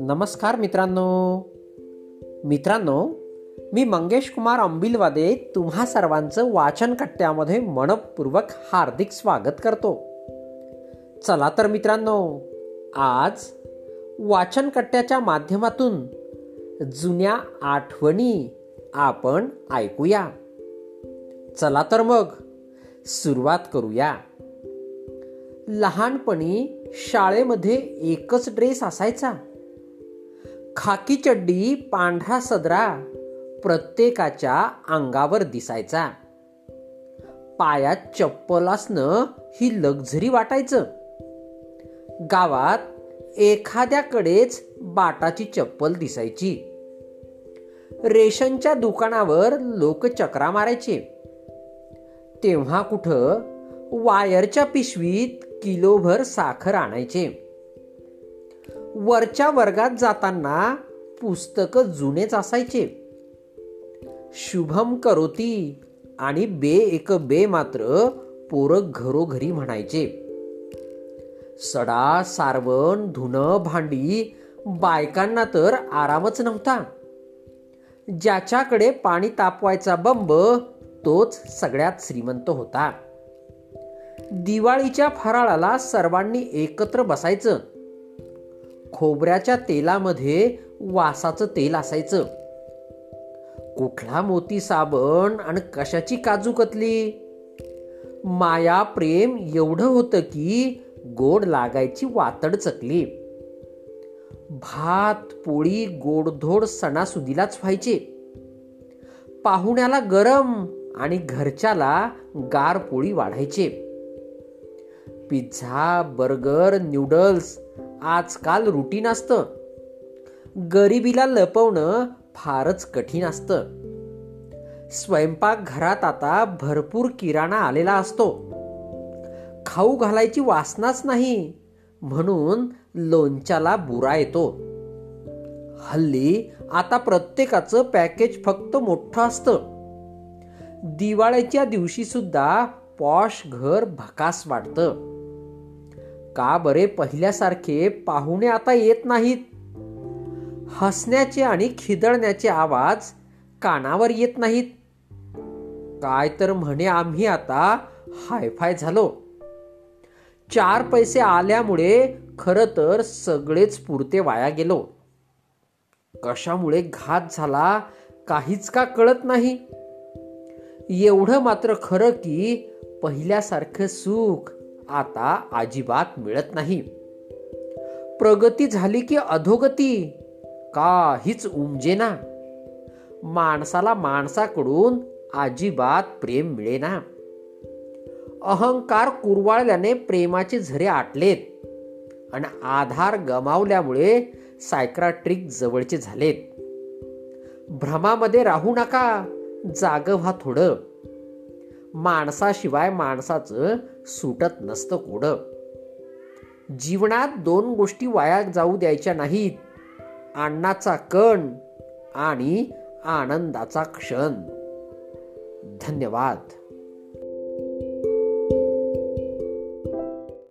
नमस्कार मित्रांनो. मित्रांनो मी मंगेश कुमार अंबिलवादे तुम्हा सर्वांचं वाचन कट्ट्यामध्ये मनपूर्वक हार्दिक स्वागत करतो. चला तर मित्रांनो आज वाचन कट्ट्याच्या माध्यमातून जुन्या आठवणी आपण ऐकूया. चला तर मग सुरुवात करूया. लहानपणी शाळेमध्ये एकच ड्रेस असायचा. खाकी चड्डी पांढरा सदरा प्रत्येकाच्या अंगावर दिसायचा. पायात चप्पल असणं ही लक्झरी वाटायचं. गावात एखाद्याकडेच बाटाची चप्पल दिसायची. रेशनच्या दुकानावर लोक चक्रा मारायचे. तेव्हा कुठं वायरच्या पिशवीत किलोभर साखर आणायचे. वरच्या वर्गात जाताना पुस्तक जुनेच असायचे. शुभम करोती आणि बे एक बे मात्र पोरं घरोघरी म्हणायचे. सडा सारवण धुणं भांडी बायकांना तर आरामच नव्हता. ज्याच्याकडे पाणी तापवायचा बंब तोच सगळ्यात श्रीमंत होता. दिवाळीच्या फराळाला सर्वांनी एकत्र बसायचं. खोबऱ्याच्या तेलामध्ये वासाचं तेल असायचं. कुठला मोती साबण आणि कशाची काजू कतली? माया प्रेम एवढं होतं की गोड लागायची वातड चकली. भात पोळी गोडधोड सणासुदीलाच व्हायचे. पाहुण्याला गरम आणि घरच्याला गार पोळी वाढायचे. Pizza burger noodles. आजकाल रुटीन असतं. गरिबीला लपवणं फारच कठीण असतं. स्वयंपाक घरात आता भरपूर किराणा आलेला असतो. खाऊ घालायची वासनाच नाही म्हणून लोणच्याला बुरा येतो. हल्ली आता प्रत्येकाचं पॅकेज फक्त मोठं असतं. दिवाळीच्या दिवशी सुद्धा पॉश घर भकास वाटतं. का बरे पहिल्यासारखे पाहुणे आता येत नाहीत? हसण्याचे आणि खिदळण्याचे आवाज कानावर येत नाहीत. काय तर म्हणे आम्ही आता हायफाय झालो. चार पैसे आल्यामुळे खर तर सगळेच पुरते वाया गेलो. कशामुळे घात झाला काहीच का कळत नाही. एवढं मात्र खरं की पहिल्यासारखं सुख आता अजिबात मिळत नाही. प्रगती झाली की अधोगती काहीच उमजेना माणसाला माणसाकडून अजिबात प्रेम मिळेना अहंकार कुरवाळल्याने प्रेमाचे झरे आटलेत आणि आधार गमावल्यामुळे सायक्राट्रिक जवळचे झालेत. भ्रमामध्ये राहू नका जाग व्हा थोडं. माणसाशिवाय माणसाचं सुटत नसतं कोड. जीवनात दोन गोष्टी वाया जाऊ द्यायच्या नाहीत. अन्नाचा कण आणि आनंदाचा क्षण. धन्यवाद.